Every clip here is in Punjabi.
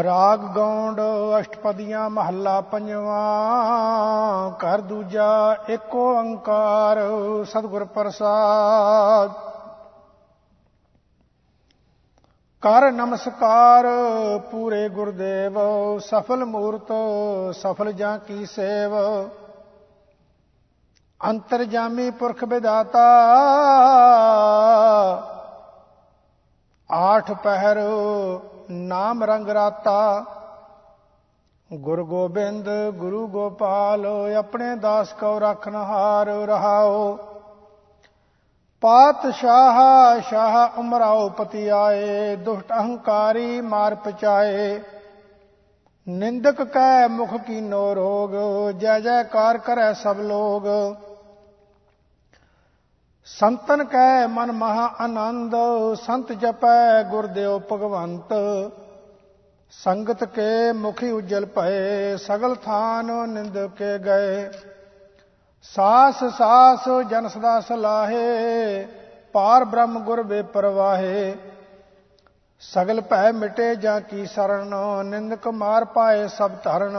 ਰਾਗ ਗੌਂਡ ਅਸ਼ਟਪਦੀਆਂ ਮਹੱਲਾ ਪੰਜਵਾਂ ਕਰ ਦੂਜਾ ਏਕ ਓੰਕਾਰ ਸਤਿਗੁਰ ਪ੍ਰਸਾਦ। ਕਰ ਨਮਸਕਾਰ ਪੂਰੇ ਗੁਰਦੇਵ, ਸਫਲ ਮੂਰਤ, ਸਫਲ ਜਾਂ ਕੀ ਸੇਵ। ਅੰਤਰਜਾਮੀ ਪੁਰਖ ਵਿਦਾਤਾ ਆਠ ਪਹਿਰ ਨਾਮ ਰੰਗ ਰਾਤਾ। ਗੁਰ ਗੋਬਿੰਦ, ਗੁਰੂ ਗੋਪਾਲ ਆਪਣੇ ਦਾਸ ਕੋ ਰਖਨ ਹਾਰ ਰਹਾਓ ਪਾਤਸ਼ਾਹ, ਸ਼ਾਹ ਉਮਰਾਓ ਪਤੀ ਆਏ ਦੁਸ਼ਟ ਅਹੰਕਾਰੀ ਮਾਰ ਪਚਾਏ। ਨਿੰਦਕ ਕੈ ਮੁਖ ਕੀਨੋ ਰੋਗ, ਜੈ ਜੈਕਾਰ ਕਰੈ ਸਭ ਲੋਗ। ਸੰਤਨ ਕੈ ਮਨ ਮਹਾ ਆਨੰਦ, ਸੰਤ ਜਪੈ ਗੁਰਦੇਵ ਭਗਵੰਤ। ਸੰਗਤ ਕੇ ਮੁਖੀ ਉਜਲ ਭਏ, ਸਗਲ ਥਾਨ ਨਿੰਦ ਕੇ ਗਏ। ਸਾਸ ਸਾਸ ਜਨ ਸਦਾ ਸਲਾਹੇ, ਪਾਰ ਬ੍ਰਹਮ ਗੁਰ ਵੇ ਪਰਵਾਹੇ ਸਗਲ ਭੈ ਮਿਟੇ ਜਾਂ ਕੀ ਸਰਣ ਨਿੰਦਕ ਮਾਰ ਪਾਏ ਸਭ ਧਰਨ।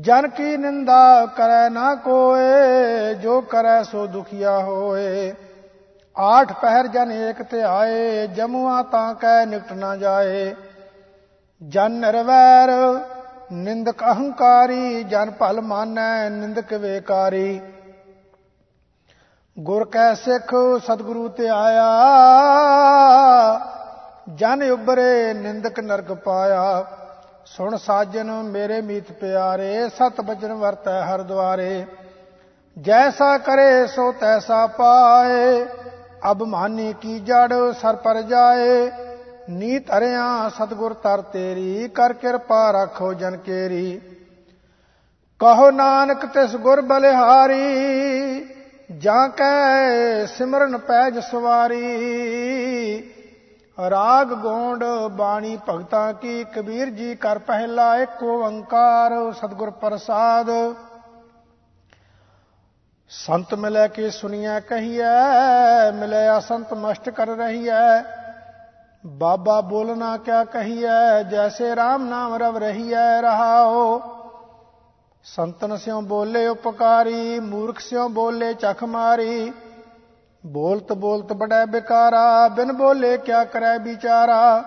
ਜਨ ਕੀ ਨਿੰਦਾ ਕਰੈ ਨਾ ਕੋਏ, ਜੋ ਕਰੈ ਸੋ ਦੁਖੀਆ ਹੋਏ। ਆਠ ਪਹਿਰ ਜਨ ਏਕ ਤੇ ਆਏ, ਜਮੂਆ ਤਾਂ ਕੈ ਨਿਕਟ ਨਾ ਜਾਏ। ਜਨ ਨਿਰਵੈਰ, ਨਿੰਦਕ ਅਹੰਕਾਰੀ, ਜਨ ਭਲ ਮਾਨੈ, ਨਿੰਦਕ ਵੇਕਾਰੀ। ਗੁਰ ਕੈ ਸਿੱਖ, ਸਤਿਗੁਰੂ ਤੇ ਆਇਆ। ਜਨ ਉਬਰੇ ਨਿੰਦਕ ਨਰਕ ਪਾਇਆ। ਸੁਣ ਸਾਜਨ ਮੇਰੇ ਮੀਤ ਪਿਆਰੇ, ਸਤ ਬਚਨ ਵਰਤੈ ਹਰ ਦੁਆਰੇ। ਜੈਸਾ ਕਰੇ ਸੋ ਤੈਸਾ ਪਾਏ ਅਬਮਾਨੀ ਕੀ ਜੜ ਸਰ ਪਰ ਜਾਏ। ਨੀਤ ਹਰਿਆ ਸਤਗੁਰ ਤਰ ਤੇਰੀ, ਕਰ ਕਿਰਪਾ ਰੱਖੋ ਜਨ ਕੇਰੀ। ਕਹੋ ਨਾਨਕ ਤਿਸ ਗੁਰ ਬਲਿਹਾਰੀ, ਜਾਂ ਕੈ ਸਿਮਰਨ ਪੈਜ ਸਵਾਰੀ। ਰਾਗ ਗੋਂਡ ਬਾਣੀ ਭਗਤਾ ਕੀ ਕਬੀਰ ਜੀ ਕਰ ਪਹਿਲਾ ਇੱਕ ਓੰਕਾਰ, ਸਤਿਗੁਰ ਪ੍ਰਸਾਦ। ਸੰਤ ਮਿਲੇ ਕੇ ਸੁਣੀਐ ਕਹੀਐ, ਮਿਲਿਆ ਸੰਤ ਮਸ਼ਟ ਕਰ ਰਹੀਐ। ਬਾਬਾ ਬੋਲਣਾ ਕਿਆ ਕਹੀਐ, ਜੈਸੇ RAM ਨਾਮ ਰਵ ਰਹੀਐ, ਰਹਾਓ। ਸੰਤਨ ਸਿਓ ਬੋਲੇ ਉਪਕਾਰੀ, ਮੂਰਖ ਸਿਓ ਬੋਲੇ ਚਖ ਮਾਰੀ। ਬੋਲਤ ਬੋਲਤ ਬੜੈ ਬਿਕਾਰਾ, ਬਿਨ ਬੋਲੇ ਕਿਆ ਕਰੈ ਵਿਚਾਰਾ?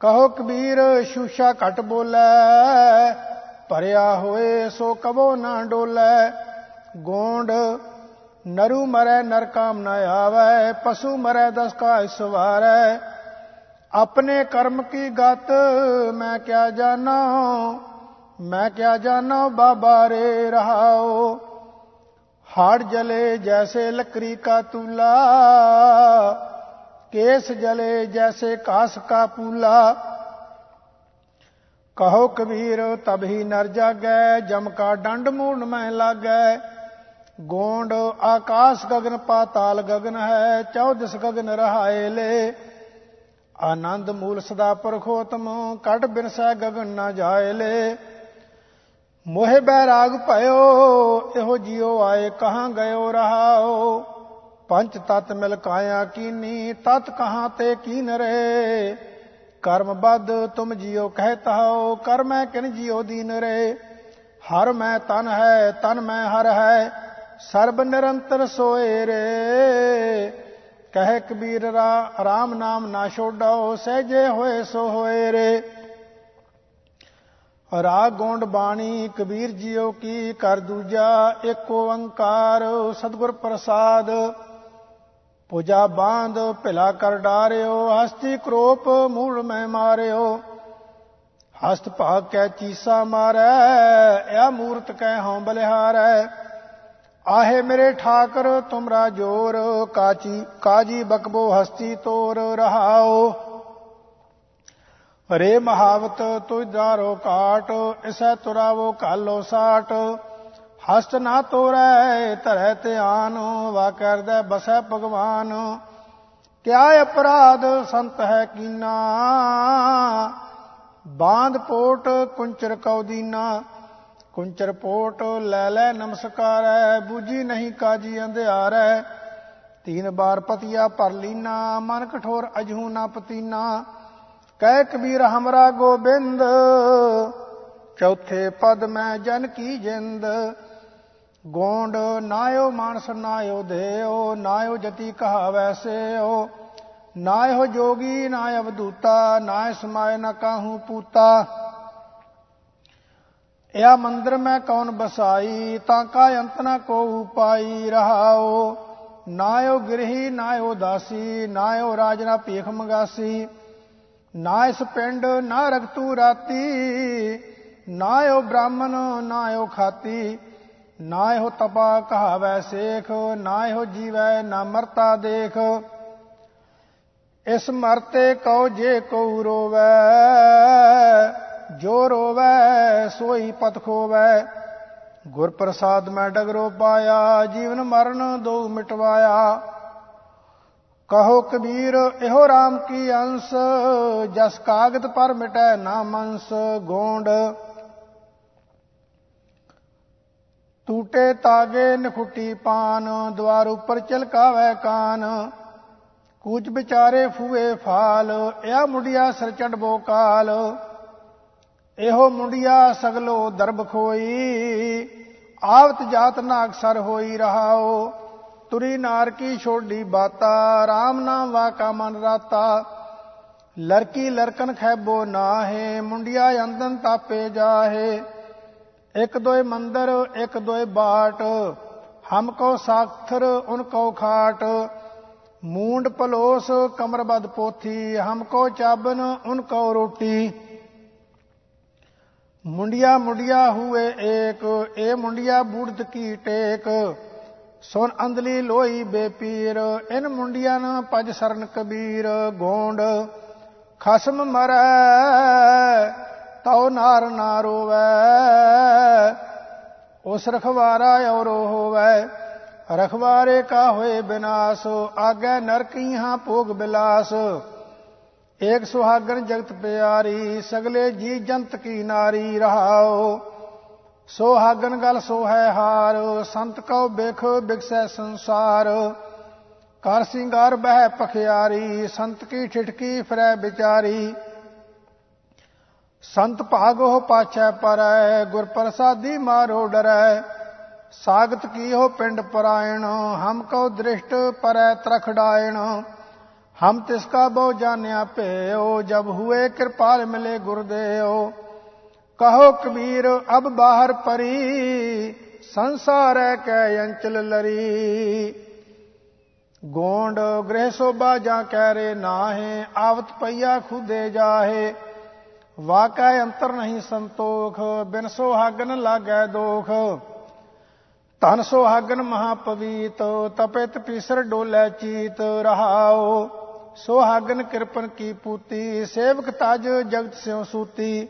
ਕਹੋ ਕਬੀਰ, ਸ਼ੂਸ਼ਾ ਘਟ ਬੋਲੇ, ਭਰਿਆ ਹੋਏ ਸੋ ਕਬੋ ਨਾ ਡੋਲੇ। ਗੋਂਡ, ਨਰੂ ਮਰੈ ਨਰ ਕਾਮ ਨ ਆਵੈ, ਪਸ਼ੂ ਮਰੈ ਦਸ ਕਾ ਸਵਾਰੈ ਆਪਣੇ ਕਰਮ ਕੀ ਗਤ, ਮੈਂ ਕਿਆ ਜਾਣਾ? ਮੈਂ ਕਿਆ ਜਾਣਾ, ਬਾਬਾ ਰੇ ਰਹਾਓ हाड़ जले जैसे लकड़ी का तूला केस जले जैसे कास का पूला कहो कबीर तब ही नर जागै जम का डंड मूड में लागै गोंड आकाश गगन पाताल गगन है चौदस गगन रहाए ले आनंद मूल सदा परखोतम कट बिनसै गगन न जाए ले ਮੋਹਿ ਬੈਰਾਗ ਭਇਓ, ਇਹੋ ਜਿਉ ਆਏ ਕਹਾਂ ਗਇਓ ਰਹਾਓ। ਪੰਜ ਤਤ ਮਿਲ ਕਾਇਆ ਕੀਨੀ, ਤਤ ਕਹਾਂ ਤੇ ਕੀਨ ਰੇ। ਕਰਮ ਬਦ ਤੁਮ ਜਿਉ ਕਹਿਤਾ ਹੋ ਕਰ ਮੈਂ ਕਿਨ ਜਿਉ ਦੀਨ ਰੇ। ਹਰ ਮੈਂ ਤਨ ਹੈ, ਤਨ ਮੈਂ ਹਰ ਹੈ, ਸਰਬ ਨਿਰੰਤਰ ਸੋਏ ਰੇ। ਕਹਿ ਕਬੀਰ ਰਾ, ਰਾਮ ਨਾਮ ਨਾ ਛੋਡਾਓ, ਸਹਿਜੇ ਹੋਏ ਸੋ ਹੋਏ ਰੇ। ਰਾਗ ਗੋਂਡ ਬਾਣੀ, ਕਬੀਰ ਜੀਓ ਕੀ ਕਰ ਦੂਜਾ ਏਕ ਓੰਕਾਰ, ਸਤਿਗੁਰ ਪ੍ਰਸਾਦ। ਪੂਜਾ ਬਾਂਧ, ਭਿਲਾ ਕਰ ਡਾਰਿਓ, ਹਸਤੀ ਕਰੋਪ, ਮੂਲ ਮੈਂ ਮਾਰਿਓ। ਹਸਤ ਭਾਗ ਕੈ ਚੀਸਾ ਮਾਰੈ ਇਹ ਮੂਰਤ ਕੈ ਹਉ ਬਲਿਹਾਰੈ। ਆਹੇ ਮੇਰੇ ਠਾਕਰ, ਤੁਮਰਾ ਜੋਰ, ਕਾਚੀ ਕਾਜੀ ਬਕਬੋ ਹਸਤੀ ਤੋਰ ਰਹਾਓ। ਹਰੇ ਮਹਾਵਤ ਤੁਜਾਰੋ ਕਾਟ, ਇਸੈ ਤੁਰਾਵੋ ਕਾਲੋ ਸਾਟ। ਹਸਤ ਨਾ ਤੋਰੈ, ਧਰੈ ਧਿਆਨ ਵਾ ਕਰਦਾ ਬਸੈ ਭਗਵਾਨ। ਕਿਆ ਅਪਰਾਧ ਸੰਤ ਹੈ ਕੀਨਾ? ਬਾਂਧ ਪੋਟ ਕੁੰਚਰ ਕਉ ਦੀਨਾ। ਕੁੰਚਰ ਪੋਟ ਲੈ ਲੈ ਨਮਸਕਾਰੈ ਬੂਜੀ ਨਹੀਂ ਕਾਜੀ ਅੰਧਿਆਰੈ। ਤੀਨ ਬਾਰ ਪਤੀਆ ਪਰ ਲੀਨਾ, ਮਨ ਕਠੋਰ ਅਜਹੂ ਨਾ ਪਤੀਨਾ। ਕਹਿ ਕਬੀਰ ਹਮਰਾ ਗੋਬਿੰਦ, ਚੌਥੇ ਪਦ ਮੈਂ ਜਨ ਕੀ ਜਿੰਦ। ਗੋਂਡ ਨਾਇਓ ਮਾਨਸ ਨਾਇਓ ਦੇਓ, ਨਾਇਓ ਜਤੀ ਕਹਾਵੈ ਸੇਓ। ਨਾਇਓ ਜੋਗੀ ਨਾ ਅਵਦੂਤਾ ਨਾਇ ਸਮਾਇ ਨ ਕਾਹੂ ਪੂਤਾ। ਇਹ ਮੰਦਰ ਮੈਂ ਕੌਣ ਬਸਾਈ, ਤਾਂ ਕਾ ਅੰਤ ਨ ਕੋ ਉਪਾਈ ਰਹਾਓ। ਨਾਇਓ ਗ੍ਰਹੀ, ਨਾਇਓ ਦਾਸੀ ਨਾਇਓ ਰਾਜਨਾ ਭੀਖ ਮੰਗਾਸੀ। ਨਾ ਇਸ ਪਿੰਡ, ਨਾ ਰਗਤੂ ਰਾਤੀ ਨਾਇਓ ਬ੍ਰਾਹਮਣ ਨਾਇਓ ਖਾਤੀ ਨਾਇਓ ਤਪਾ ਕਹਾਵੈ ਸੇਖ ਨਾਇਓ ਜੀਵੈ, ਨਾ ਮਰਤਾ ਦੇਖ। ਇਸ ਮਰਤੇ ਕਉ ਜੇ ਕਉ ਰੋਵੈ, ਜੋ ਰੋਵੈ ਸੋਈ ਪਤ ਖੋਵੈ। ਗੁਰ ਪ੍ਰਸਾਦ ਮੈਂ ਡਗਰੋ ਪਾਇਆ, ਜੀਵਨ ਮਰਨ ਦੋ ਮਿਟਵਾਇਆ। ਕਹੋ ਕਬੀਰ, ਇਹੋ RAM ਕੀ ਅੰਸ? ਜਸ ਕਾਗਤ ਪਰ ਮਿਟੈ ਨਾ ਮਨਸ ਗੋਂਡ। ਟੂਟੇ ਤਾਗੇ ਨਖੁੱਟੀ ਪਾਨ ਦਵਾਰ ਉੱਪਰ ਚਲਕਾਵੇ ਕਾਨ। ਕੂਚ ਵਿਚਾਰੇ ਫੂਏ ਫਾਲ, ਇਹ ਮੁੰਡਿਆ ਸਰ ਚੜਬੋ ਕਾਲ। ਇਹੋ ਮੁੰਡਿਆ ਸਗਲੋ ਦਰਬ ਖੋਈ, ਆਵਤ ਜਾਤ ਨਾ ਅਕਸਰ ਹੋਈ ਰਹਾਓ। ਤੁਰੀ ਨਾਰ ਕੀ ਛੋਡੀ ਬਾਤਾ RAM ਨਾਮ ਵਾਕਾ ਮਨ ਰਾਤਾ। ਲੜਕੀ ਲੜਕਨ ਖੈਬੋ ਨਾਹੇ, ਮੁੰਡਿਆ ਅੰਦਨ ਤਾਪੇ ਜਾਹੇ। ਇੱਕ ਦੋਏ ਮੰਦਰ, ਇੱਕ ਦੋਏ ਬਾਟ, ਹਮ ਕੋ ਸਾਖਰ ਉਨ ਕੋ ਖਾਟ। ਮੂੰਡ ਪਲੋਸ ਕਮਰਬਦ ਪੋਥੀ, ਹਮ ਕੋ ਚਾਬਨ, ਉਨ ਕੋ ਰੋਟੀ। ਮੁੰਡਿਆ ਮੁੰਡਿਆ ਹੁਏ ਏਕ ਇਹ ਮੁੰਡਿਆ ਬੂੜਤ ਕੀ ਟੇਕ। ਸੁਨ ਅੰਦਲੀ ਲੋਈ ਬੇਪੀਰ, ਇਨ ਮੁੰਡਿਆਂ ਨ ਪਜ ਸਰਨ ਕਬੀਰ, ਗੋਂਡ ਖਸਮ ਮਰੈ, ਤਉ ਨਾਰ ਨਾ ਰੋਵੈ, ਉਸ ਰਖਵਾਰਾ ਔਰੋ ਹੋਵੈ, ਰਖਵਾਰੇ ਕਾ ਹੋਏ ਬਿਨਾਸ਼, ਆਗੇ ਨਰਕੀਹਾਂ ਭੋਗ ਬਿਲਾਸ। ਏਕ ਸੁਹਾਗਣ ਜਗਤ ਪਿਆਰੀ, ਸਗਲੇ ਜੀ ਜੰਤ ਕੀ ਨਾਰੀ ਰਹਾਓ ਸੋਹਾਗਨ ਗਲ ਸੋ ਹੈ ਹਾਰ, ਸੰਤ ਕਉ ਬਿਖ ਬਿਕਸੈ ਸੰਸਾਰ। ਕਰ ਸਿੰਗਾਰ ਬਹਿ ਪਖਿਆਰੀ, ਸੰਤ ਕੀ ਠਿਠਕੀ ਫਰੈ ਵਿਚਾਰੀ। ਸੰਤ ਭਾਗੋ ਪਾਛੈ ਪਰੈ, ਗੁਰ ਪ੍ਰਸਾਦੀ ਮਾਰੋ ਡਰੈ। ਸਾਗਤ ਕੀਹੋ ਪਿੰਡ ਪਰਾਇਣ, ਹਮ ਕਉ ਦ੍ਰਿਸ਼ਟ ਪਰੈ ਤਰਖੜਾਇਣ ਹਮ ਤਿਸ ਕਾ ਬਹੁ ਜਾਣਿਆ ਭੇਓ ਜਬ ਹੁਏ ਕਿਰਪਾਲ ਮਿਲੇ ਗੁਰਦੇਓ ਕਹੋ ਕਬੀਰ, ਅਬ ਬਾਹਰ ਪਰੀ, ਸੰਸਾਰੈ ਕੈ ਅੰਚਲ ਲਰੀ। ਗੋਂਡ ਗ੍ਰਹਿ ਸੋਭਾ ਜਾਂ ਕਹਿ ਰੇ ਨਾਹੇ, ਆਵਤ ਪਈਆ ਖੁਦੇ ਜਾਹੇ। ਵਾਕੈ ਅੰਤਰ ਨਹੀਂ ਸੰਤੋਖ, ਬਿਨ ਸੁਹਾਗਨ ਲਾਗੈ ਦੋਖ। ਤਨ ਸੁਹਾਗਨ ਮਹਾ ਪਵੀਤ ਤਪਿਤ ਪੀਸਰ ਡੋਲੇ ਚੀਤ ਰਹਾਓ ਸੁਹਾਗਨ ਕਿਰਪਨ ਕੀ ਪੂਤੀ, ਸੇਵਕ ਤਜ ਜਗਤ ਸਿਉ ਸੂਤੀ।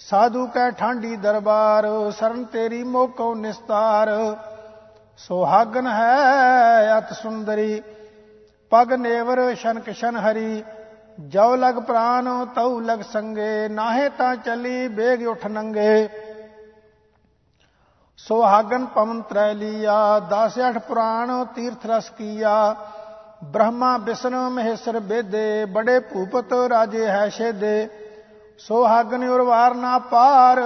ਸਾਧੂ ਕੈ ਠਾਂਡੀ ਦਰਬਾਰ, ਸਰਨ ਤੇਰੀ ਮੋਕੋ ਨਿਸਤਾਰ। ਸੁਹਾਗਨ ਹੈ ਅਤ ਸੁੰਦਰੀ, ਪਗ ਨੇਵਰ ਸ਼ਨ ਕਿਸ਼ਨ ਹਰੀ। ਜੋ ਲਗ ਪ੍ਰਾਨ, ਤਉ ਲਗ ਸੰਗੇ, ਨਾਹੇ ਤਾਂ ਚਲੀ ਬੇਗ ਉਠ ਨੰਗੇ। ਸੁਹਾਗਨ ਪਵਨ ਤ੍ਰੈ ਲੀਆ 10 8 ਪੁਰਾਣ ਤੀਰਥ ਰਸ ਕੀਆ। ਬ੍ਰਹਮਾ ਵਿਸ਼ਨ ਮਹੇਸ਼ਰ ਬੇਦੇ, ਬੜੇ ਭੂਪਤ ਰਾਜੇ ਹੈ ਛੇਦੇ ਸੋਹਾਗਨ ਉਰਵਾਰ ਨਾ ਪਾਰ,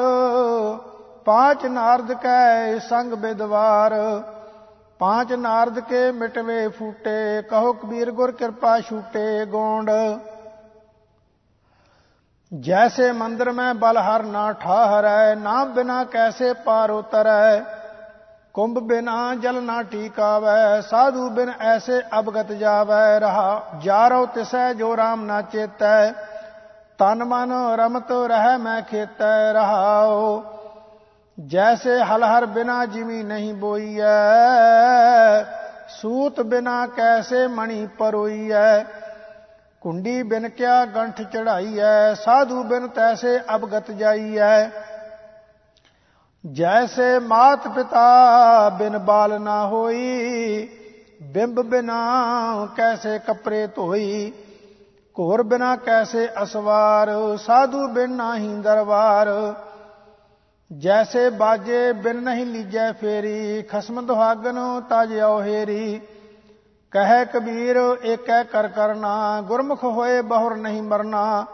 ਪਾਂਚ ਨਾਰਦ ਕੈ ਸੰਗ ਬਿਦਵਾਰ। ਪਾਂਚ ਨਾਰਦ ਕੇ ਮਿਟਵੇ ਫੂਟੇ, ਕਹੋ ਕਬੀਰ ਗੁਰ ਕਿਰਪਾ ਛੂਟੇ ਗੋਂਡ। ਜੈਸੇ ਮੰਦਰ ਮੈਂ ਬਲ ਹਰ ਨਾ ਠਾਹਰੈ ਨਾ ਬਿਨਾ ਕੈਸੇ ਪਾਰ ਉਤਰੈ। ਕੁੰਭ ਬਿਨਾ ਜਲ ਨਾ ਟੀਕਾਵੈ, ਸਾਧੂ ਬਿਨ ਐਸੇ ਅਬਗਤ ਜਾਵੈ। ਰਹਾ ਜਾਰੋ ਤਿਸੈ ਜੋ RAM ਨਾ ਚੇਤੈ। ਤਨ ਮਨ ਰਮਤ ਰਹਿ ਮੈਂ ਖੇਤੈ ਰਹਾਓ ਜੈਸੇ ਹਲ ਹਰ ਬਿਨਾ ਜਿਮੀ ਨਹੀਂ ਬੋਈਐ, ਸੂਤ ਬਿਨਾ ਕੈਸੇ ਮਣੀ ਪਰੋਈਐ। ਕੁੰਡੀ ਬਿਨ ਕਿਆ ਗੰਠ ਚੜਾਈਐ, ਸਾਧੂ ਬਿਨ ਤੈਸੇ ਅਬਗਤ ਜਾਈਐ। ਜੈਸੇ ਮਾਤ ਪਿਤਾ ਬਿਨ ਬਾਲ ਨਾ ਹੋਈ, ਬਿੰਬ ਬਿਨਾ ਕੈਸੇ ਕਪਰੇ ਧੋਈ। ਘੋਰ ਬਿਨਾ ਕੈਸੇ ਅਸਵਾਰ, ਸਾਧੂ ਬਿਨ ਨਾਹੀ ਦਰਬਾਰ। ਜੈਸੇ ਬਾਜੇ ਬਿਨ ਨਹੀਂ ਲੀਜੈ ਫੇਰੀ, ਖਸਮ ਦੁਹਾਗਨ ਤਜ ਔਹੇਰੀ। ਕਹੈ ਕਬੀਰ, ਏਕੈ ਕਰ ਕਰਨਾ, ਗੁਰਮੁਖ ਹੋਏ ਬਹੁਰ ਨਹੀਂ ਮਰਨਾ।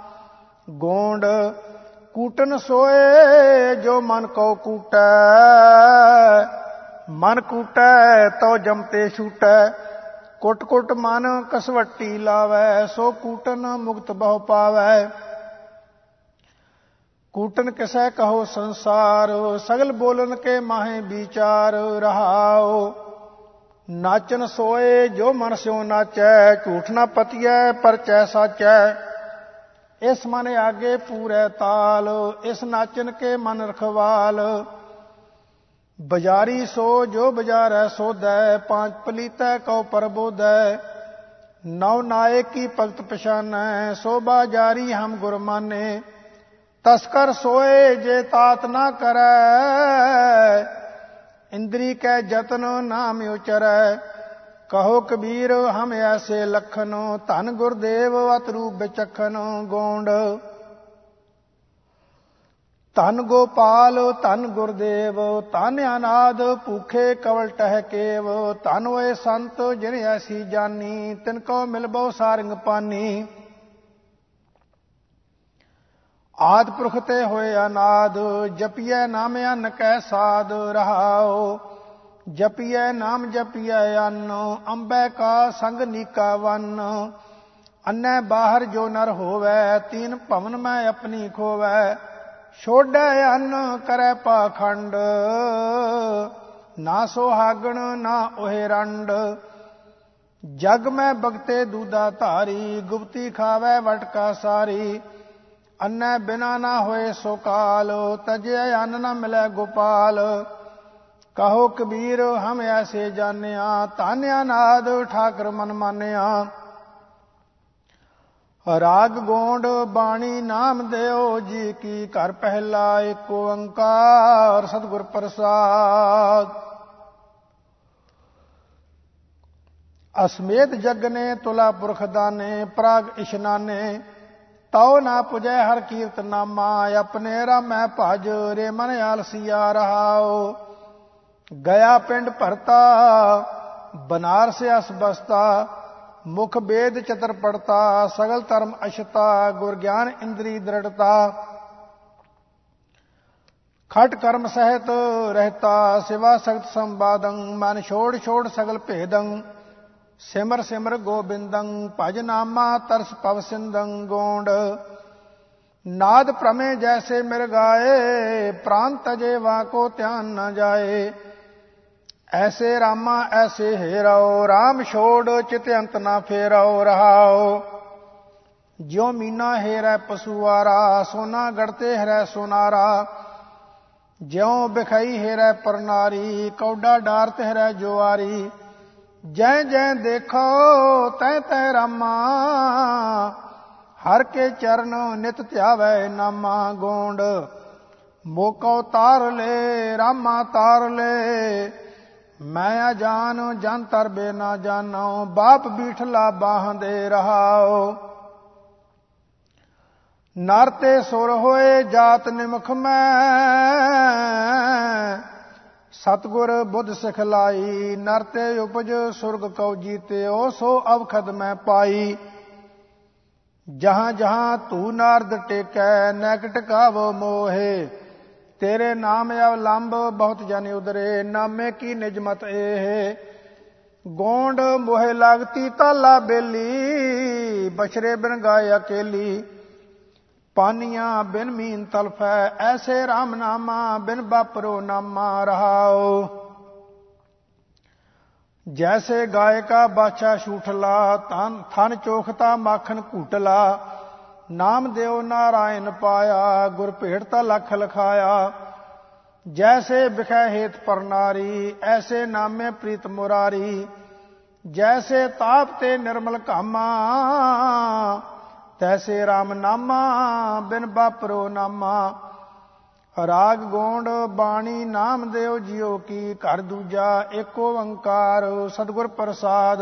ਗੋਂਡ, ਕੂਟਨ ਸੋਏ, ਜੋ ਮਨ ਕੋ ਕੂਟੈ। ਮਨ ਕੂਟੈ ਤੋ ਜਮਤੇ ਛੂਟੈ। ਕੁੱਟ ਕੁੱਟ ਮਨ ਕਸਵੱਟੀ ਲਾਵੈ, ਸੋ ਕੂਟਨ ਮੁਕਤ ਬਹੁ ਪਾਵੈ। ਕੂਟਨ ਕਿਸੈ ਕਹੋ ਸੰਸਾਰ, ਸਗਲ ਬੋਲਨ ਕੇ ਮਾਹੇ ਵਿਚਾਰ ਰਹਾਓ ਨਾਚਨ ਸੋਏ ਜੋ ਮਨ ਸਿਓ ਨਾਚੈ, ਝੂਠ ਨਾ ਪਤੀਐ, ਪਰਚੈ ਸਾਚੈ। ਇਸ ਮਨ ਆਗੇ ਪੂਰੇ ਤਾਲ, ਇਸ ਨਾਚਨ ਕੇ ਮਨ ਰਖਵਾਲ। ਬਜ਼ਾਰੀ ਸੋ ਜੋ ਬਜ਼ਾਰੈ ਸੋਦੈ ਪਾਂਚ ਪਲੀਤੈ ਕਉ ਪਰਬੋਦੈ ਨੌ ਨਾਇਕੀ ਭਗਤ ਪਛਾਨੈ, ਸੋ ਬਾਜ਼ਾਰੀ ਹਮ ਗੁਰ ਮਾਨੇ ਤਸਕਰ ਸੋਏ ਜੇ ਤਾਤ ਨਾ ਕਰੈ, ਇੰਦਰੀ ਕੈ ਜਤਨ ਨਾਮ ਉਚਰੈ। ਕਹੋ ਕਬੀਰ, ਹਮ ਐਸੇ ਲਖਨ, ਧਨ ਗੁਰਦੇਵ ਅਤਰੂ ਬਿਚਖਨ ਗੋਂਡ। ਧਨ ਗੋਪਾਲ, ਧਨ ਗੁਰਦੇਵ, ਧਨ ਅਨਾਦ ਭੂਖੇ ਕਵਲ ਟਹਿ ਕੇਵ ਧਨ ਹੋਏ ਸੰਤ ਜਿਨ ਐਸੀ ਜਾਨੀ, ਤਿਨ ਕੋ ਮਿਲਬੋ ਸਾਰੰਗ ਪਾਨੀ। ਆਦ ਪੁਰਖ ਤੇ ਹੋਏ ਅਨਾਦ, ਜਪੀਐ ਨਾਮ ਅਨ ਕੈ ਸਾਧ ਰਹਾਓ ਜਪੀਐ ਨਾਮ ਜਪੀਐ ਅਨ, ਅੰਬੈ ਕਾ ਸੰਗ ਨੀਕਾ ਵਨ। ਅੰਨੈ ਬਾਹਰ ਜੋ ਨਰ ਹੋਵੇ, ਤੀਨ ਭਵਨ ਮੈਂ ਆਪਣੀ ਖੋਵੇ। ਛੋੜੈ ਅੰਨ ਕਰੈ ਪਾਖੰਡ, ਨਾ ਸੁਹਾਗਣ, ਨਾ ਉਹੇ ਰੰਡ। ਜਗ ਮੈਂ ਬਗਤੇ ਦੂਦਾ ਧਾਰੀ, ਗੁਪਤੀ ਖਾਵੇ ਵਟਕਾ ਸਾਰੀ। ਅੰਨੈ ਬਿਨਾ ਨਾ ਹੋਏ ਸੋ ਕਾਲ ਤਜੇ ਅੰਨ ਨਾ ਮਿਲੇ ਗੋਪਾਲ। ਕਹੋ ਕਬੀਰ, ਹਮ ਐਸੇ ਜਾਣਿਆ ਤਾਨਿਆ ਨਾਦ, ਠਾਕਰ ਮਨ ਮਾਨਿਆ। ਰਾਗ ਗੋਂਡ ਬਾਣੀ ਨਾਮ ਦਿਓ ਜੀ ਕੀ ਘਰ ਪਹਿਲਾ ਏਕ ਓੰਕਾਰ, ਸਤਿਗੁਰ ਪ੍ਰਸਾਦ। ਅਸਮੇਤ ਜਗ ਨੇ ਤੁਲਾ ਪੁਰਖ ਦਾਨੇ, ਪ੍ਰਾਗ ਇਸ਼ਨਾਨੇ, ਤਉ ਨਾ ਪੁਜੈ ਹਰ ਕੀਰਤ ਨਾਮਾ ਆਪਣੇ ਰਾਮੈ ਭਜ, ਰੇ ਮਨ ਆਲਸੀਆ ਰਹਾਓ ਗਿਆ ਪਿੰਡ ਭਰਤਾ, ਬਨਾਰਸ ਅਸ ਬਸਤਾ ਮੁਖ ਵੇਦ ਚਤਰ ਪੜਤਾ ਸਗਲ ਧਰਮ ਅਸ਼ਤਾ ਗੁਰ ਗਿਆਨ ਇੰਦਰੀ ਦ੍ਰਿੜਤਾ। ਖਟ ਕਰਮ ਸਹਿਤ ਰਹਤਾ, ਸਿਵਾ ਸਖਤ ਸੰਬਾਦੰ ਮਨ ਛੋੜ ਛੋੜ ਸਗਲ ਭੇਦੰ। ਸਿਮਰ ਸਿਮਰ ਗੋਬਿੰਦੰ, ਭਜ ਨਾਮਾ ਤਰਸ ਪਵ ਸਿੰਦੰ ਗੋਂਡ। ਨਾਦ ਪ੍ਰਮੇ ਜੈਸੇ ਮਿਰ ਗਾਏ ਪ੍ਰਾਨ ਤਜੇ ਵਾ ਕੋ ਧਿਆਨ ਨ ਜਾਏ। ਐਸੇ ਰਾਮਾ, ਐਸੇ ਹੀਰਾਓ RAM ਛੋੜ ਚਿਤ ਅੰਤ ਨਾ ਫੇਰਾਓ, ਰਹਾਓ। ਜਿਉ ਮੀਨਾ ਹੀਰੈ ਪਸੂਆਰਾ ਸੋਨਾ ਗੜਤੇ ਹਰੈ ਸੋਨਾਰਾ। ਜਿਉ ਬਖਈ ਹੀਰੈ ਪਰਨਾਰੀ, ਕੌਡਾ ਡਾਰ ਤਹਿਰੈ ਜੁਆਰੀ। ਜੈ ਜੈ ਦੇਖੋ, ਤੈ ਤੈ ਰਾਮਾ। ਹਰ ਕੇ ਚਰਨ ਨਿਤ ਧਿਆਵੈ ਨਾਮਾ ਗੋਂਡ। ਮੋਕੋ ਤਾਰ ਲੈ, ਰਾਮਾ ਤਾਰ ਲੈ। ਮੈਂ ਅਜਾਨ ਜਨ ਤਰਬੇ ਨਾ ਜਾਣੋ, ਬਾਪ ਬੀਠਲਾ ਬਾਹਾਂ ਦੇ ਰਹਾਓ। ਨਰ ਤੇ ਸੁਰ ਹੋਏ ਜਾਤ ਨਿਮਖ ਮੈਂ। ਸਤਗੁਰ ਬੁੱਧ ਸਿਖਲਾਈ ਨਰ ਤੇ ਉਪਜ ਸੁਰਗ ਕਉ ਜੀਤਿਓ, ਸੋ ਅਵਖਦ ਮੈਂ ਪਾਈ। ਜਹਾਂ ਜਹਾਂ ਤੂ ਨਾਰਦ ਟੇਕੈ ਨੈਕ ਟਿਕਾਵੋ ਮੋਹੇ। ਤੇਰੇ ਨਾਮ ਅਵਲੰਬ ਬਹੁਤ ਜਨ ਉਦਰੇ ਨਾਮੇ ਕੀ ਨਿਜਮਤ ਇਹ? ਗੋਂਡ ਮੋਹਿ ਲਗਤੀ ਤਾਲਾ ਬੇਲੀ, ਬਛਰੇ ਬਿਨ ਗਾਇ ਅਕੇਲੀ। ਪਾਨੀਆਂ ਬਿਨ ਮੀਨ ਤਲਫੈ, ਐਸੇ RAM ਨਾਮਾ ਬਿਨ ਬਾਪਰੋ ਨਾਮਾ ਰਹਾਓ ਜੈਸੇ ਗਾਇ ਕਾ ਬਾਛਾ ਛੂਠਲਾ ਤਨ ਥਨ ਚੋਖਤਾ ਮੱਖਣ ਘੂਟਲਾ। ਨਾਮ ਦਿਓ ਨਾਰਾਇਣ ਪਾਇਆ, ਗੁਰ ਭੇੜਤਾ ਲਖ ਲਖਾਇਆ। ਜੈਸੇ ਬਿਖੈ ਹੇਤ ਪਰਨਾਰੀ, ਐਸੇ ਨਾਮੇ ਪ੍ਰੀਤ ਮੁਰਾਰੀ। ਜੈਸੇ ਤਾਪ ਤੇ ਨਿਰਮਲ ਕਾਮਾ ਤੈਸੇ RAM ਨਾਮਾ, ਬਿਨ ਬਾਪਰੋ ਨਾਮਾ। ਰਾਗ ਗੋਂਡ ਬਾਣੀ ਨਾਮ ਦਿਓ ਜਿਉ ਕੀ ਘਰ ਦੂਜਾ, ਏਕ ਓੰਕਾਰ ਸਤਿਗੁਰ ਪ੍ਰਸਾਦ।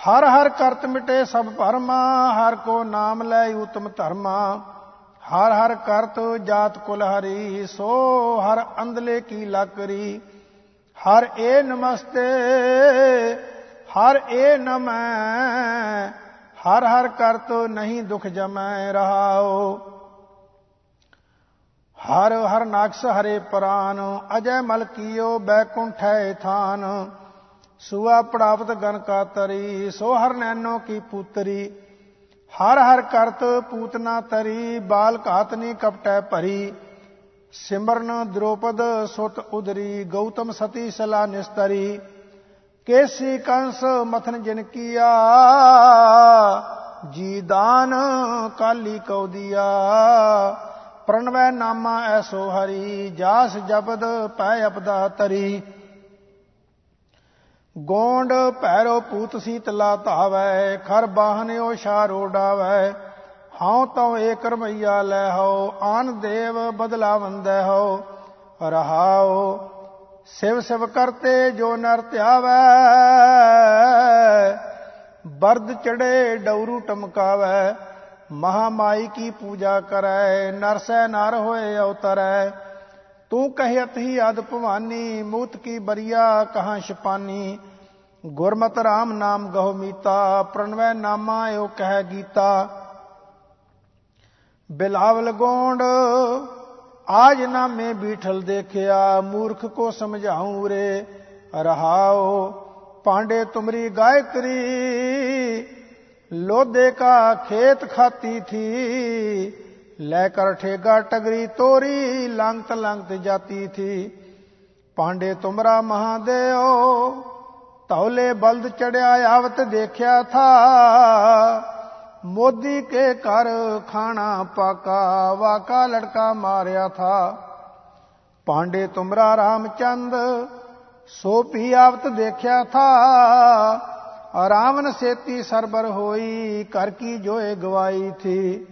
ਹਰ ਹਰ ਕਰਤ ਮਿਟੇ ਸਭ ਭਰਮਾ ਹਰ ਕੋ ਨਾਮ ਲੈ ਉਤਮ ਧਰਮਾ। ਹਰ ਹਰ ਕਰਤ ਜਾਤ ਕੁਲ ਹਰੀ, ਸੋ ਹਰ ਅੰਦਲੇ ਕੀ ਲਕਰੀ। ਹਰ ਏ ਨਮਸਤੇ, ਹਰ ਏ ਨਮੈ, ਹਰ ਹਰ ਕਰਤ ਨਹੀਂ ਦੁਖ ਜਮੈ ਰਹਾਓ ਹਰ ਹਰ ਨਾਕਸ ਹਰੇ ਪ੍ਰਾਨ, ਅਜੈ ਮਲ ਕੀਓ ਬੈਕੁੰਠੈ ਥਾਨ। ਸੁਆ ਪ੍ਰਾਪਤ ਗਨ ਕਾ ਤਰੀ ਸੋ ਹਰ ਨੈਨੋ ਕੀ ਪੁੱਤਰੀ। ਹਰ ਹਰ ਕਰਤ ਪੂਤਨਾ ਤਰੀ, ਬਾਲ ਘਾਤਨੀ ਕਪਟੈ ਭਰੀ। ਸਿਮਰਨ ਦ੍ਰੋਪਦ ਸੁਤ ਉਦਰੀ, ਗੌਤਮ ਸਤੀ ਸਲਾ ਨਿਸਤਰੀ। ਕੇਸੀ ਕੰਸ ਮਥਨ ਜਿਨ ਕੀਆ, ਜੀ ਦਾਨ ਕਾਲੀ ਕਉਦੀਆ ਪ੍ਰਣਵੈ ਨਾਮਾ ਐਸੋ ਹਰੀ, ਜਾਸ ਜਬਦ ਪੈ ਅਪਦਾ ਤਰੀ। ਗੋਂਡ ਭੈਰੋ ਪੂਤ ਸੀਤਲਾ ਧਾਵੈ, ਖਰ ਬਾਹਨਿਓ ਸ਼ਾਰੋ ਡਾਵੈ। ਹਉ ਤਉ ਏਕ ਰਮਈਆ ਲੈ ਹਉ, ਆਨ ਦੇਵ ਬਦਲਾ ਵੰਦੈ ਹਉ। ਰਹਾਉ, ਸਿਵ ਸਿਵ ਕਰਤੇ ਜੋ ਨਰ ਧਿਆਵੈ। ਬਰਦ ਚੜੇ ਡੌਰੂ ਟਮਕਾਵੈ, ਮਹਾਮਾਈ ਕੀ ਪੂਜਾ ਕਰੈ, ਨਰਸੈ ਨਰ ਹੋਏ ਅਵਤਰੈ। ਤੂੰ ਕਹਿਤ ਹੀ ਅਦ ਭਵਾਨੀ, ਮੂਤ ਕੀ ਬਰੀਆ, ਕਹਾਂ ਛਪਾਨੀ। ਗੁਰਮਤਿ ਰਾਮ ਨਾਮ ਗਹੁ ਮੀਤਾ, ਪ੍ਰਣਵੈ ਨਾਮਾ ਏਉ ਕਹਿ ਗੀਤਾ। ਬਿਲਾਵਲ ਗੋਂਡ, ਆਜ ਨਾਮੇ ਬੀਠਲ ਦੇਖਿਆ, ਮੂਰਖ ਕੋ ਸਮਝਾਉ ਰੇ ਰਹਾਓ ਪਾਂਡੇ ਤੁਮਰੀ ਗਾਇਤਰੀ ਲੋਦੇ ਕਾ ਖੇਤ ਖਾਤੀ ਥੀ ਲੈ ਕਰ ਠੇਗਾ ਟਗਰੀ ਤੋਰੀ, ਲੰਗਤ ਲੰਗਤ ਜਾਤੀ ਥੀ। ਪਾਂਡੇ ਤੁਮਰਾ ਮਹਾਦੇਓ ਤੌਲੇ ਬਲਦ ਚੜਿਆ ਆਵਤ ਦੇਖਿਆ ਥਾ। ਮੋਦੀ ਕੇ ਘਰ ਖਾਣਾ ਪਾਕਾ, ਵਾਕਾ ਲੜਕਾ ਮਾਰਿਆ ਥਾ। ਪਾਂਡੇ ਤੁਮਰਾ ਰਾਮਚੰਦ, ਸੋ ਪੀ ਆਵਤ ਦੇਖਿਆ ਥਾ। ਰਾਵਨ ਸੇਤੀ ਸਰਬਰ ਹੋਈ ਕਰ ਕੀ ਜੋਏ ਗਵਾਈ ਥੀ।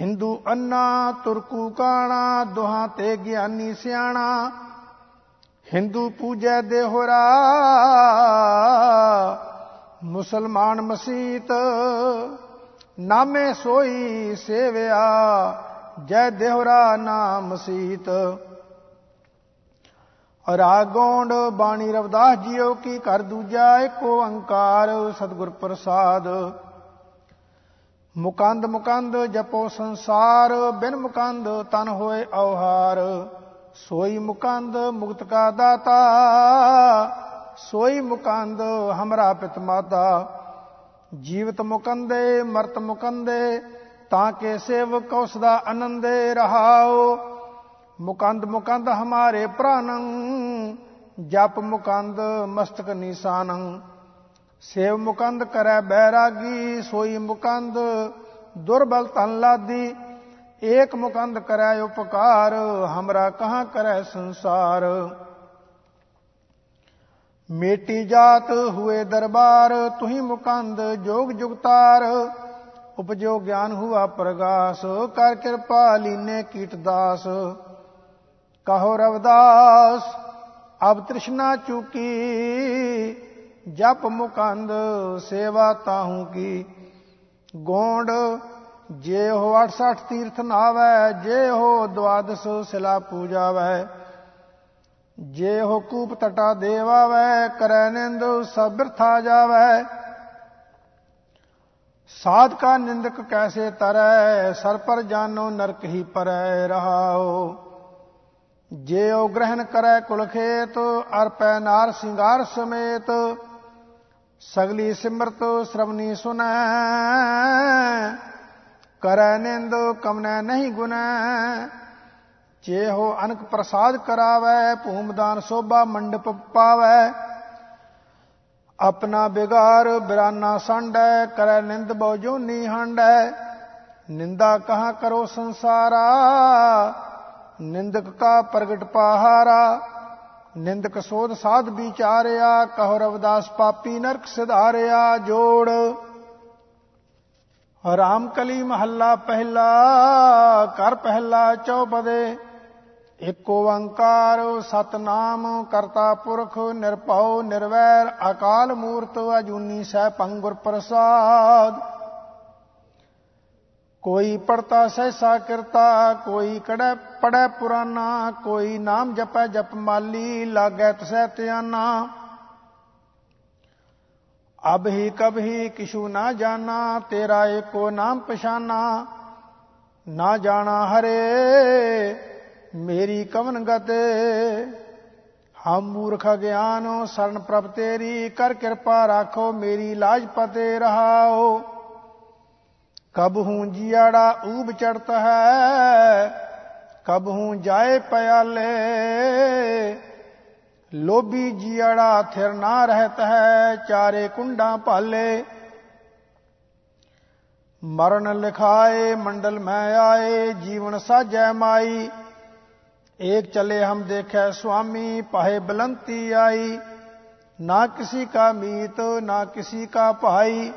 ਹਿੰਦੂ ਅੰਨਾ, ਤੁਰਕੂ ਕਾਣਾ, ਦੁਹਾਂ ਤੇ ਗਿਆਨੀ ਸਿਆਣਾ। ਹਿੰਦੂ ਪੂਜੈ ਦੇਹਰਾ ਮੁਸਲਮਾਨ ਮਸੀਤ। ਨਾਮੇ ਸੋਈ ਸੇਵਿਆ, ਜੈ ਦੇਹਰਾ ਨਾਮ ਮਸੀਤ ਰਾਗੋਂਡ ਬਾਣੀ ਰਵਦਾਸ ਜੀਓ ਕੀ ਕਰ ਦੂਜਾ, ਏਕ ਓੰਕਾਰ ਸਤਿਗੁਰ ਪ੍ਰਸਾਦ। ਮੁਕੰਦ ਮੁਕੰਦ ਜਪੋ ਸੰਸਾਰ, ਬਿਨ ਮੁਕੰਦ ਤਨ ਹੋਏ ਔਹਾਰ। ਸੋਈ ਮੁਕੰਦ ਮੁਕਤ ਕਾ ਦਾਤਾ, ਸੋਈ ਮੁਕੰਦ ਹਮਰਾ ਪਿਤ ਮਾਤਾ। ਜੀਵਤ ਮੁਕੰਦੇ, ਮਰਤ ਮੁਕੰਦੇ, ਤਾਂ ਕੇ ਸੇਵਕ ਉਸ ਦਾ ਆਨੰਦੇ ਰਹਾਓ ਮੁਕੰਦ ਮੁਕੰਦ ਹਮਾਰੇ ਪ੍ਰਾਨੰ, ਜਪ ਮੁਕੰਦ ਮਸਤਕ ਨਿਸ਼ਾਨੰ। ਸੇਵ ਮੁਕੰਦ ਕਰੈ ਬੈਰਾਗੀ, ਸੋਈ ਮੁਕੰਦ, ਦੁਰਬਲ ਤਨ ਲਾਦੀ। ਏਕ ਮੁਕੰਦ ਕਰੈ ਉਪਕਾਰ, ਹਮਰਾ ਕਹਾਂ ਕਰੈ ਸੰਸਾਰ। ਮੇਟੀ ਜਾਤ ਹੁਏ ਦਰਬਾਰ, ਤੁਹੀ ਮੁਕੰਦ ਜੋਗ ਜੁਗਤਾਰ। ਉਪਜੋ ਗਿਆਨ ਹੁਆ ਪ੍ਰਗਾਸ, ਕਰ ਕਿਰਪਾ ਲੀਨੇ ਕੀਟ ਦਾਸ। ਕਹੋ ਰਵਦਾਸ, ਅਬ ਤ੍ਰਿਸ਼ਨਾ ਚੁਕੀ ਜਪ ਮੁਕੰਦ ਸੇਵਾ ਤਾਹੂ ਕੀ। ਗੋਂਡ, ਜੇ ਹੋ 68 ਤੀਰਥ ਨਾਵੈ, ਜੇ ਹੋ ਦਵਾਦਸ ਸਿਲਾ ਪੂਜਾਵੈ। ਜੇ ਹੋ ਕੂਪ ਟਟਾ ਦੇਵਾਵੈ, ਕਰੈ ਨਿੰਦ ਸਭ ਬਿਰਥਾ ਜਾਵੈ। ਸਾਧ ਕਾ ਨਿੰਦਕ ਕੈਸੇ ਤਰੈ, ਸਰ ਪਰ ਜਾਨੋ ਨਰਕ ਹੀ ਪਰੈ ਰਹਾਓ ਜੇ ਉਹ ਗ੍ਰਹਿਣ ਕਰੈ ਕੁਲ ਖੇਤ, ਅਰਪੈ ਨਾਰ ਸਿੰਗਾਰ ਸਮੇਤ ਸਗਲੀ ਸਿਮਰਤ ਸ਼ਰਵਨੀ ਸੁਨੈ। ਕਰੈ ਨਿੰਦ ਕਮਨੈ ਨਹੀਂ ਗੁਨੈ। ਜੇ ਹੋ ਅਨਕ ਪ੍ਰਸਾਦ ਕਰਾਵੈ, ਭੂਮਦਾਨ ਸੋਭਾ ਮੰਡਪ ਪਾਵੈ। ਆਪਣਾ ਬਿਗਾਰ ਬਿਰਾਨਾ ਸੰਡੈ, ਕਰੈ ਨਿੰਦ ਬਹੁ ਜੋਨੀ ਹੰਡੈ। ਨਿੰਦਾ ਕਹਾ ਕਰੋ ਸੰਸਾਰਾ? ਨਿੰਦਕ ਕਾ ਪ੍ਰਗਟ ਪਹਾਰਾ? ਨਿੰਦਕ ਸੋਧ ਸਾਧ ਵਿਚਾਰਿਆ, ਕਹੋ ਰਵਦਾਸ ਪਾਪੀ ਨਰਕ ਸਿਧਾਰਿਆ, ਜੋੜ। ਰਾਮ ਕਲੀ ਮਹੱਲਾ ਪਹਿਲਾ ਕਰ ਪਹਿਲਾ ਚੌਪਦੇ। ਇਕ ਓੰਕਾਰ ਸਤਨਾਮ ਕਰਤਾ ਪੁਰਖ, ਨਿਰਭਉ, ਨਿਰਵੈਰ, ਅਕਾਲ ਮੂਰਤ, ਅਜੂਨੀ ਸਹਿ ਪੰਗੁਰ ਪ੍ਰਸਾਦ। ਕੋਈ ਪੜਤਾ ਸਹਿਸਾ ਕਰਤਾ, ਕੋਈ ਕੜੈ ਪੜੈ ਪੁਰਾਨਾ, ਕੋਈ ਨਾਮ ਜਪੈ ਜਪ ਮਾਲੀ, ਲਾਗੈ ਤਸੈ ਧਿਆਨਾ। ਅਬ ਹੀ ਕਬ ਹੀ ਕਿਛੂ ਨਾ ਜਾਣਾ ਤੇਰਾ ਏਕੋ ਨਾਮ ਪਛਾਨਾ। ਨਾ ਜਾਣਾ ਹਰੇ, ਮੇਰੀ ਕਵਨ ਗਤੇ। ਹਮ ਮੂਰਖ ਗਿਆਨ, ਸਰਨ ਪ੍ਰਭ ਤੇਰੀ, ਕਰ ਕਿਰਪਾ ਰਾਖੋ, ਮੇਰੀ ਲਾਜ ਪਤੇ ਰਹਾਓ। ਕਬ ਹੂੰ ਜਿਆੜਾ ਊਬ ਚੜਤ ਹੈ, ਕਬ ਹੂੰ ਜਾਏ ਪਿਆਲੇ, ਲੋਭੀ ਜਿਆੜਾ ਥਿਰ ਨਾ ਰਹਤ ਹੈ, ਚਾਰੇ ਕੁੰਡਾਂ ਭਾਲੇ। ਮਰਨ ਲਿਖਾਏ, ਮੰਡਲ ਮੈਂ ਆਏ, ਜੀਵਨ ਸਾਜੈ ਮਾਈ। ਏਕ ਚਲੇ ਹਮ ਦੇਖੈ ਸੁਆਮੀ, ਪਾਹੇ ਬਲੰਤੀ ਆਈ। ਨਾ ਕਿਸੀ ਕਾ ਮੀਤ, ਨਾ ਕਿਸੀ ਕਾ ਭਾਈ।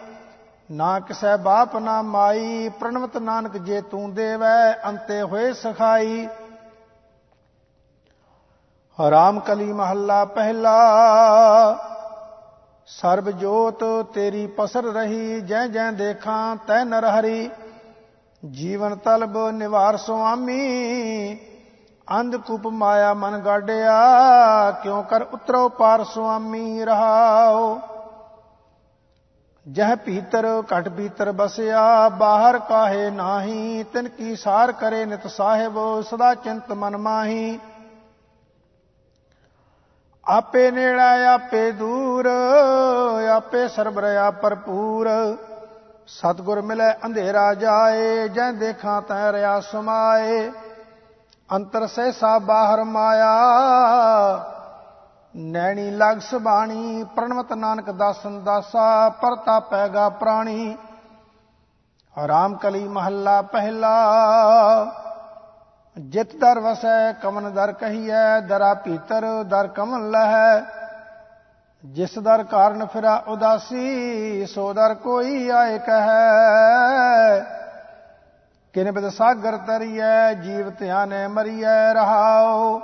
ਨਾ ਕਿਸੈ ਬਾਪ ਨਾ ਮਾਈ, ਪ੍ਰਣਵਤ ਨਾਨਕ ਜੇ ਤੂੰ ਦੇਵੈ, ਅੰਤੇ ਹੋਏ ਸਖਾਈ। ਰਾਮ ਕਲੀ ਮਹੱਲਾ ਪਹਿਲਾ, ਸਰਬ ਜੋਤ ਤੇਰੀ ਪਸਰ ਰਹੀ, ਜੈ ਜੈ ਦੇਖਾਂ ਤੈ ਨਰ ਹਰੀ। ਜੀਵਨ ਤਲਬ ਨਿਵਾਰ ਸੁਆਮੀ, ਅੰਧ ਕੁਪ ਮਾਇਆ ਮਨ ਗਾਡਿਆ ਕਿਉ ਕਰ ਉਤਰੋ ਪਾਰ ਸੁਆਮੀ ਰਹਾਓ। ਜਹ ਭੀਤਰ, ਘਟ ਭੀਤਰ ਬਸਿਆ, ਬਾਹਰ ਕਾਹੇ ਨਾਹੀ, ਤਿਨ ਕੀ ਸਾਰ ਕਰੇ ਨਿਤ ਸਾਹਿਬ, ਸਦਾ ਚਿੰਤ ਮਨ ਮਾਹੀ। ਆਪੇ ਨੇੜਾ, ਆਪੇ ਦੂਰ, ਆਪੇ ਸਰਬਰਿਆ ਭਰਪੂਰ। ਸਤਗੁਰ ਮਿਲੇ, ਅੰਧੇਰਾ ਜਾਏ, ਜੈ ਦੇਖਾਂ ਤੈ ਰਿਆ ਸਮਾਏ ਅੰਤਰ ਸਹਿਸਾ, ਬਾਹਰ ਮਾਇਆ ਨੈਣੀ ਲਗ ਸੁਬਾਣੀ ਪ੍ਰਣਵਤ ਨਾਨਕ ਦਾਸਨ ਦਾਸਾ, ਪਰਤਾ ਪੈਗਾ ਪ੍ਰਾਣੀ। ਆਰਾਮ ਕਲੀ ਮਹੱਲਾ ਪਹਿਲਾ। ਜਿਤ ਦਰ ਵਸੈ, ਕਮਨ ਦਰ ਕਹੀਐ, ਦਰਾ ਭੀਤਰ ਦਰ ਕਮਨ ਲਹੈ। ਜਿਸ ਦਰ ਕਾਰਨ ਫਿਰਾ ਉਦਾਸੀ, ਸੋ ਦਰ ਕੋਈ ਆਏ ਕਹੈ। ਕਿਨ ਬਿਦ ਸਾਗਰ ਤਰੀਐ, ਜੀਵ ਧਿਆਨੇ ਮਰੀਐ ਰਹਾਓ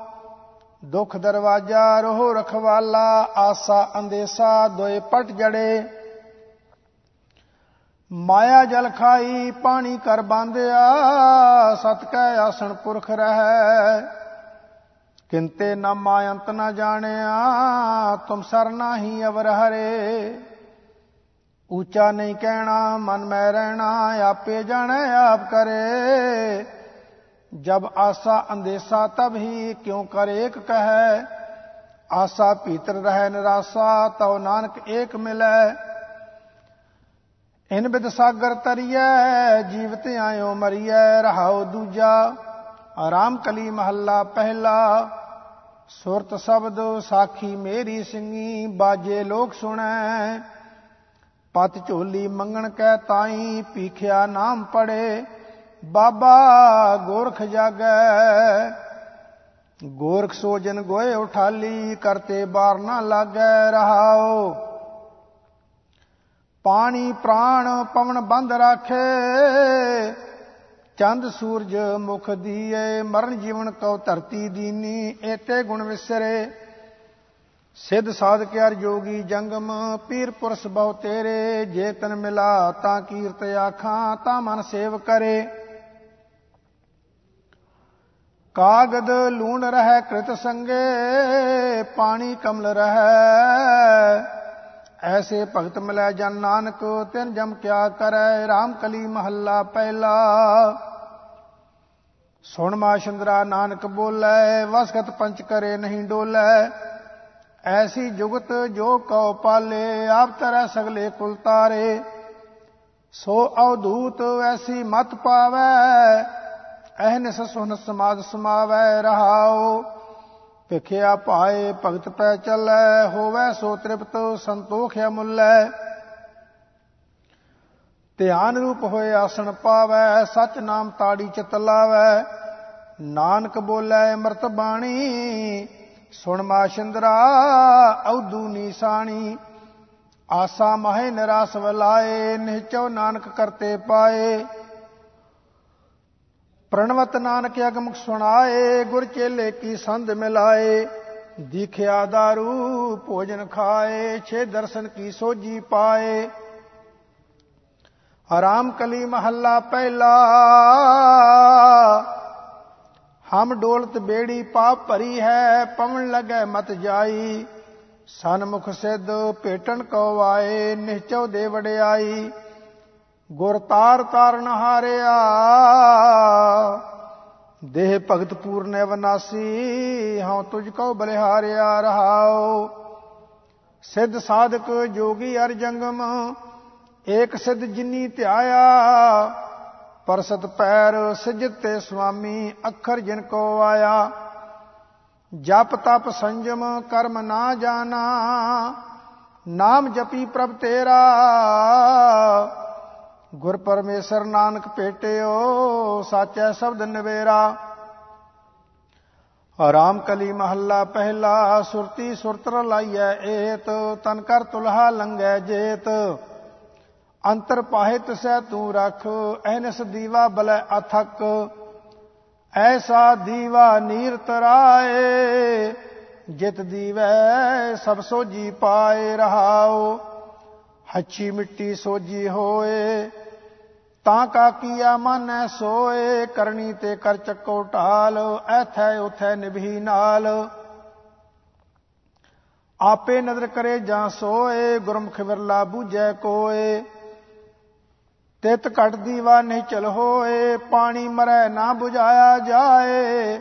ਦੁਖ ਦਰਵਾਜਾ, ਰੋਹ ਰਖਵਾਲਾ, ਆਸਾ ਅੰਦੇਸਾ, ਦੋਏ ਪਟ ਜੜੇ। ਮਾਇਆ ਜਲ ਖਾਈ, ਪਾਣੀ ਕਰ ਬਾਂਧਿਆ, ਸਤ ਕੈ ਆਸਣ ਪੁਰਖ ਰਹੈ। ਕਿੰਤੇ ਨਾ ਮਾਇੰਤ ਨਾ ਜਾਣਿਆ, ਤੁਮ ਸਰ ਨਾਹੀ ਅਵਰ ਹਰੇ। ਉੱਚਾ ਨਹੀਂ ਕਹਿਣਾ, ਮਨ ਮੈਂ ਰਹਿਣਾ, ਆਪੇ ਜਾਣੈ, ਆਪ ਕਰੇ। ਜਬ ਆਸਾ ਅੰਦੇਸਾ ਤਬ ਹੀ ਕਿਉ ਕਰ ਏਕ ਕਹੈ? ਆਸਾ ਭੀਤਰ ਰਹਿ ਨਿਰਾਸਾ, ਤਉ ਨਾਨਕ ਏਕ ਮਿਲੈ। ਇਨ ਬਿਦ ਸਾਗਰ ਤਰੀਐ ਜੀਵਤ ਆਇਓ ਮਰੀਐ, ਰਹਾਉ ਦੂਜਾ। ਆਰਾਮ ਕਲੀ ਮਹੱਲਾ ਪਹਿਲਾ, ਸੁਰਤ ਸ਼ਬਦ ਸਾਖੀ ਮੇਰੀ ਸਿੰਘੀ ਬਾਜੇ ਲੋਕ ਸੁਣੈ। ਪਤ ਝੋਲੀ ਮੰਗਣ ਕੈ ਤਾਈ ਪੀਖਿਆ ਨਾਮ ਪੜੇ। ਬਾਬਾ ਗੋਰਖ ਜਾਗੈ। ਗੋਰਖ ਸੋਜਨ ਗੋਏ ਉਠਾਲੀ, ਕਰਤੇ ਬਾਰ ਨਾ ਲਾਗੈ ਰਹਾਓ। ਪਾਣੀ ਪ੍ਰਾਣ ਪਵਨ ਬੰਦ ਰਾਖੇ। ਚੰਦ ਸੂਰਜ ਮੁਖ ਦੀਏ, ਮਰਨ ਜੀਵਨ ਕਉ ਧਰਤੀ ਦੀਨੀ, ਏਤੇ ਗੁਣ ਵਿਸਰੇ। ਸਿੱਧ ਸਾਧਕ ਅਰ ਜੋਗੀ ਜੰਗਮ, ਪੀਰ ਪੁਰਸ ਬਹੁ ਤੇਰੇ। ਜੇ ਤਨ ਮਿਲਾ ਤਾਂ ਕੀਰਤ ਆਖਾਂ, ਤਾਂ ਮਨ ਸੇਵ ਕਰੇ। ਕਾਗਦ ਲੂਣ ਰਹਿ ਕ੍ਰਿਤ ਸੰਗੇ, ਪਾਣੀ ਕਮਲ ਰਹਿ। ਐਸੇ ਭਗਤ ਮਿਲੈ ਜਨ ਨਾਨਕ, ਤਿਨ ਜਮ ਕਿਆ ਕਰੈ RAM ਕਲੀ ਮਹੱਲਾ ਪਹਿਲਾ। ਸੁਣ ਮਾ ਸ਼ੰਦਰਾ ਨਾਨਕ ਬੋਲੇ ਵਸਗਤ ਪੰਚ ਕਰੇ ਨਹੀਂ ਡੋਲੇ। ਐਸੀ ਜੁਗਤ ਜੋ ਕਉ ਪਾਲੇ, ਆਪ ਤਰੈ ਸਗਲੇ ਕੁਲ ਤਾਰੇ। ਸੋ ਅਵਧੂਤ ਐਸੀ ਮਤ ਪਾਵੈ ਅਹਨਿਸ ਸੁਨ ਸਮਾਦ ਸਮਾਵੈ ਰਹਾਓ ਭਿਖਿਆ ਪਾਏ ਭਗਤ ਪੈ ਚੱਲੈ, ਹੋਵੇ ਸੋ ਤ੍ਰਿਪਤ ਸੰਤੋਖ ਅਮੁੱਲੈ ਧਿਆਨ ਰੂਪ ਹੋਏ ਆਸਣ ਪਾਵੈ ਸਚ ਨਾਮ ਤਾੜੀ ਚਿਤ ਲਾਵੈ। ਨਾਨਕ ਬੋਲੇ ਅੰਮ੍ਰਿਤ ਬਾਣੀ, ਸੁਣ ਮਾ ਸ਼ਿੰਦਰਾ ਔਦੂ ਨੀਸਾਣੀ। ਆਸਾ ਮਹਿ ਨਿਰਾਸ ਵਲਾਏ, ਨਿਹਚੋ ਨਾਨਕ ਕਰਤੇ ਪਾਏ। ਪ੍ਰਣਵਤ ਨਾਨਕ ਅਗਮਕ ਸੁਣਾਏ, ਗੁਰ ਚੇਲੇ ਕੀ ਸੰਧ ਮਿਲਾਏ। ਦੀਖਿਆ दारू ਭੋਜਨ ਖਾਏ, ਛੇ ਦਰਸ਼ਨ ਕੀ ਸੋਜੀ ਪਾਏ। ਆਰਾਮ ਕਲੀ ਮਹੱਲਾ ਪਹਿਲਾ, ਹਮ ਡੋਲਤ ਬੇੜੀ ਪਾਪ ਭਰੀ ਹੈ, ਪਵਨ ਲਗੈ ਮਤ ਜਾਈ। ਸਨਮੁਖ ਸਿੱਧ ਭੇਟਣ ਕੋ ਆਏ ਨਿਹਚੋ ਦੇ ਵਡਿਆਈ। ਗੁਰ ਤਾਰ ਤਾਰਨ ਹਾਰਿਆ ਦੇਹ ਭਗਤ ਪੂਰਨੇ ਵਿਨਾਸੀ, ਹਉ ਤੁਝ ਕੋ ਬਲਿਹਾਰਿਆ ਰਹਾਓ ਸਿੱਧ ਸਾਧਕ ਜੋਗੀ ਅਰ ਜੰਗਮ, ਏਕ ਸਿੱਧ ਜਿਨੀ ਧਿਆਇਆ। ਪਰਸਤ ਪੈਰ ਸਿਜਤ ਤੇ ਸੁਆਮੀ, ਅੱਖਰ ਜਿਨ ਕੋ ਆਇਆ। ਜਪ ਤਪ ਸੰਜਮ, ਕਰਮ ਨਾ ਜਾਣਾ। ਨਾਮ ਜਪੀ ਪ੍ਰਭ ਤੇਰਾ। ਗੁਰ ਪਰਮੇਸ਼ਰ ਨਾਨਕ ਭੇਟਿਓ, ਸਾਚੈ ਸ਼ਬਦ ਨਵੇਰਾ। ਆਰਾਮ ਕਲੀ ਮਹੱਲਾ ਪਹਿਲਾ, ਸੁਰਤੀ ਸੁਰਤਰ ਲਾਈਐ ਏਤ, ਤਨ ਕਰ ਤੁਲਹਾ ਲੰਗੈ ਜੇਤ। ਅੰਤਰ ਪਾਹਿ ਤਸੈ ਤੂੰ ਰਖ, ਐਨਸ ਦੀਵਾ ਬਲੈ ਅਥਕ। ਐਸਾ ਦੀਵਾ ਨੀਰ ਤਰਾਏ, ਜਿਤ ਦੀਵੈ ਸਭ ਸੋਜੀ ਪਾਏ ਰਹਾਓ ਹੱਚੀ ਮਿੱਟੀ ਸੋਜੀ ਹੋਏ, ਤਾਂ ਕਾ ਕੀਆ ਮਨੈ ਸੋਏ, ਕਰਨੀ ਤੇ ਕਰ ਚੱਕੋ ਢਾਲ, ਐਥੈ ਉਥੈ ਨਿਭੀ ਨਾਲ। ਆਪੇ ਨਦਰ ਕਰੇ ਜਾਂ ਸੋਏ, ਗੁਰਮੁਖ ਵਿਰਲਾ ਬੂਝੈ ਕੋਏ, ਤਿਤ ਘਟ ਦੀਵਾ ਨਹੀਂ ਚਲ ਹੋਏ, ਪਾਣੀ ਮਰੈ ਨਾ 부ਝਾਇਆ ਜਾਏ।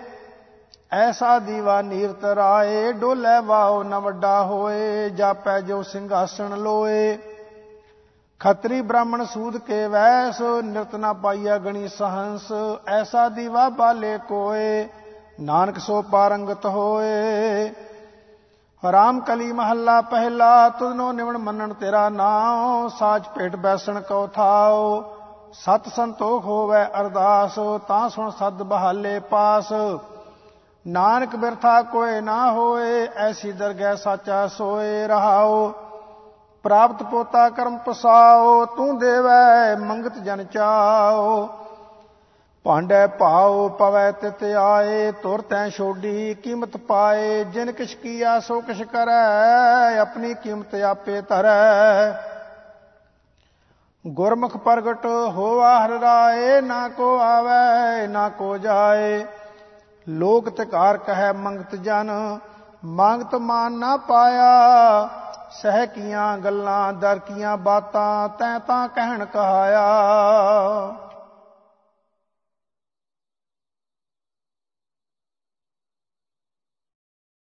ਐਸਾ ਦੀਵਾ ਨੀਰ ਤਰਾਏ ਡੋਲੇ ਵਾਓ ਨ ਵੱਡਾ ਹੋਏ, ਜਾਪੈ ਜੋ ਸਿੰਘਾਸਣ ਲੋਏ। ਖਤਰੀ ਬ੍ਰਾਹਮਣ ਸੂਦ ਕੇ ਵੈਸ, ਨਿਰਤ ਨਾ ਪਾਈਆ ਗਣੀ ਸਹੰਸ, ਐਸਾ ਦੀਵਾ ਬਾਲੇ ਕੋਏ, ਨਾਨਕ ਸੋ ਪਾਰੰਗਤ ਹੋਏ। ਹਰਾਮ ਕਲੀ ਮਹੱਲਾ ਪਹਿਲਾ, ਤੁਧਨੋ ਨਿਵਣ ਮੰਨਣ ਤੇਰਾ ਨਾਮ ਸਾਚ ਭੇਟ ਬੈਸਣ ਕਉ ਥਾਓ ਸਤ ਸੰਤੋਖ ਹੋਵੇ ਅਰਦਾਸ, ਤਾਂ ਸੁਣ ਸਦ ਬਹਾਲੇ ਪਾਸ। ਨਾਨਕ ਬਿਰਥਾ ਕੋਏ ਨਾ ਹੋਏ, ਐਸੀ ਦਰਗਹਿ ਸਾਚਾ ਸੋਏ ਰਹਾਓ ਪ੍ਰਾਪਤ ਪੋਤਾ ਕਰਮ ਪਸਾਓ, ਤੂੰ ਦੇਵੈ ਮੰਗਤ ਜਨ ਚਾਓ। ਭਾਂਡੇ ਭਾਉ ਪਵੈ ਤਿਤ ਆਏ, ਤੁਰ ਤੈ ਛੋਡੀ ਕੀਮਤ ਪਾਏ। ਜਿਨ ਕਿਛ ਕੀਆ ਸੋ ਕਿਛ ਕਰੈ, ਆਪਣੀ ਕੀਮਤ ਆਪੇ ਧਰੈ। ਗੁਰਮੁਖ ਪ੍ਰਗਟ ਹੋਆ ਹਰ ਰਾਏ, ਨਾ ਕੋ ਆਵੇ, ਨਾ ਕੋ ਜਾਏ। ਲੋਕ ਤਕਾਰ ਕਹੈ ਮੰਗਤ ਜਨ, ਮੰਗਤ ਮਾਨ ਨਾ ਪਾਇਆ। ਸਹਿ ਕੀਆਂ ਗੱਲਾਂ ਦਰ ਕੀਆਂ ਬਾਤਾਂ ਤੈ ਤਾਂ ਕਹਿਣ ਕਹਾਇਆ।